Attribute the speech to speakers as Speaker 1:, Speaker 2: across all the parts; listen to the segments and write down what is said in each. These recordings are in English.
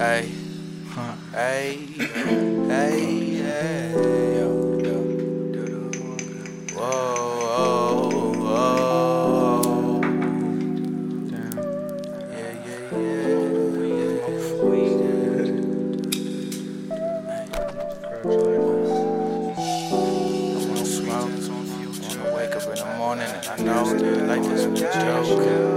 Speaker 1: Hey, hey, hey, yeah. Yo, yo. Whoa, whoa, whoa.
Speaker 2: Damn.
Speaker 1: Yeah, yeah, yeah. I wanna smoke. Wanna wake up in the morning and I know that life is a joke.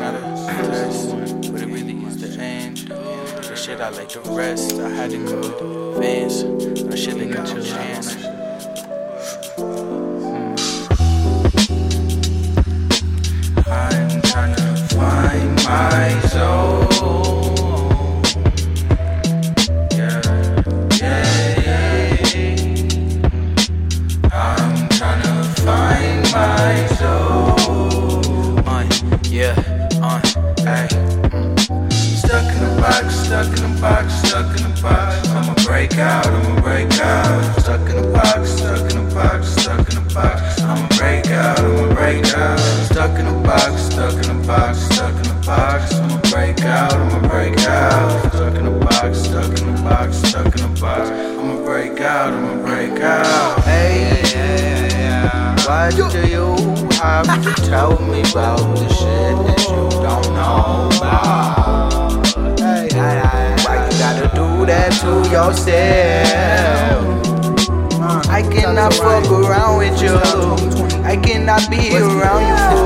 Speaker 1: Not a test, but it really is the end. The shit I like the rest. I had to go advance. But shit they got no chance. Mm. I'm trying to find my soul. Uh, hey. Stuck in a box, stuck in a box, stuck in a box. I'ma break out, I'ma break out. Stuck in a box, stuck in a box, stuck in a box. I'ma break out, I'ma break out. Stuck in a box, stuck in a box, stuck in a box. I'ma break out, I'ma break out. Stuck in a box, stuck in a box, stuck in a box. I'ma break out, I'ma break out. Hey, what do you have to tell me about the shit that you don't know about? Hey, why you gotta do that to yourself? I cannot fuck around with you. I cannot be around you. Hey,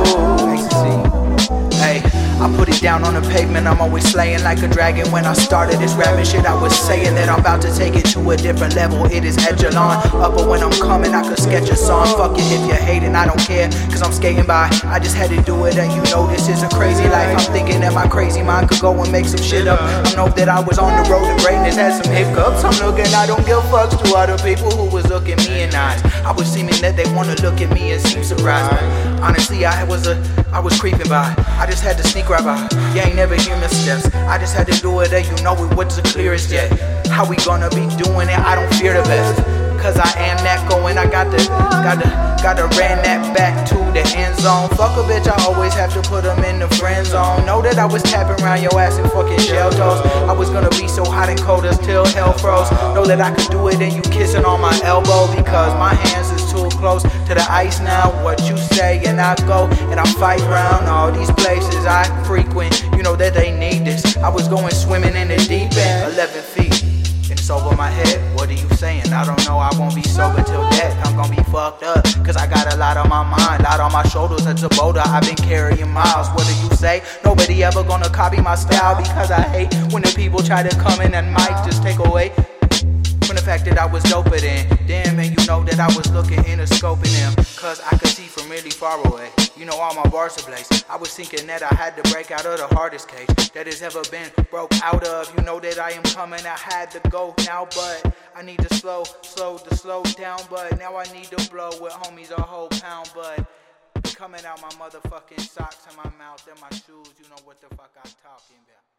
Speaker 1: I put it down on the pavement. I'm always slaying like a dragon. When I started this rapping shit, I was saying that I'm about to take it to a different level. It is echelon. Up, but when I'm coming, I could sketch a song. Fuck it if you're hating, I don't care. Cause I'm skating by. I just had to do it, and you know this is a crazy life. I'm thinking that my crazy mind could go and make some shit up. I know that I was on the road to greatness, had some hiccups. I'm looking, I don't give fucks to other people who was looking me in eyes. I was seeming that they wanna look at me and seem surprised. Honestly, I was a, I was creeping by. I just had to sneak right by. You ain't never hear steps. I just had to do it, and you know it was the clearest yet. How we gonna be doing it? I don't fear the best. Cause I am that going, I got the, got the, got to ran that back to the end zone. Fuck a bitch, I always have to put them in the friend zone. Know that I was tapping around your ass and fucking shell toes. I was gonna be so hot and cold until hell froze. Know that I could do it and you kissing on my elbow because my hands close to the ice now. What you say and I go and I fight round all these places I frequent. You know that they need this. I was going swimming in the deep end, 11 feet. And it's over my head. What are you saying? I don't know. I won't be sober till death. I'm gonna be fucked up. Cause I got a lot on my mind, a lot on my shoulders. It's a boulder. I've been carrying miles. What do you say? Nobody ever gonna copy my style because I hate when the people try to come in and might just take away fact that I was doper than them. And you know that I was looking in a scope in them. Cause I could see from really far away. You know all my bars are blazed. I was thinking that I had to break out of the hardest cage that has ever been broke out of. You know that I am coming. I had to go now, but I need to slow, slow, to slow down. But now I need to blow with homies a whole pound. But coming out my motherfucking socks and my mouth and my shoes. You know what the fuck I'm talking about.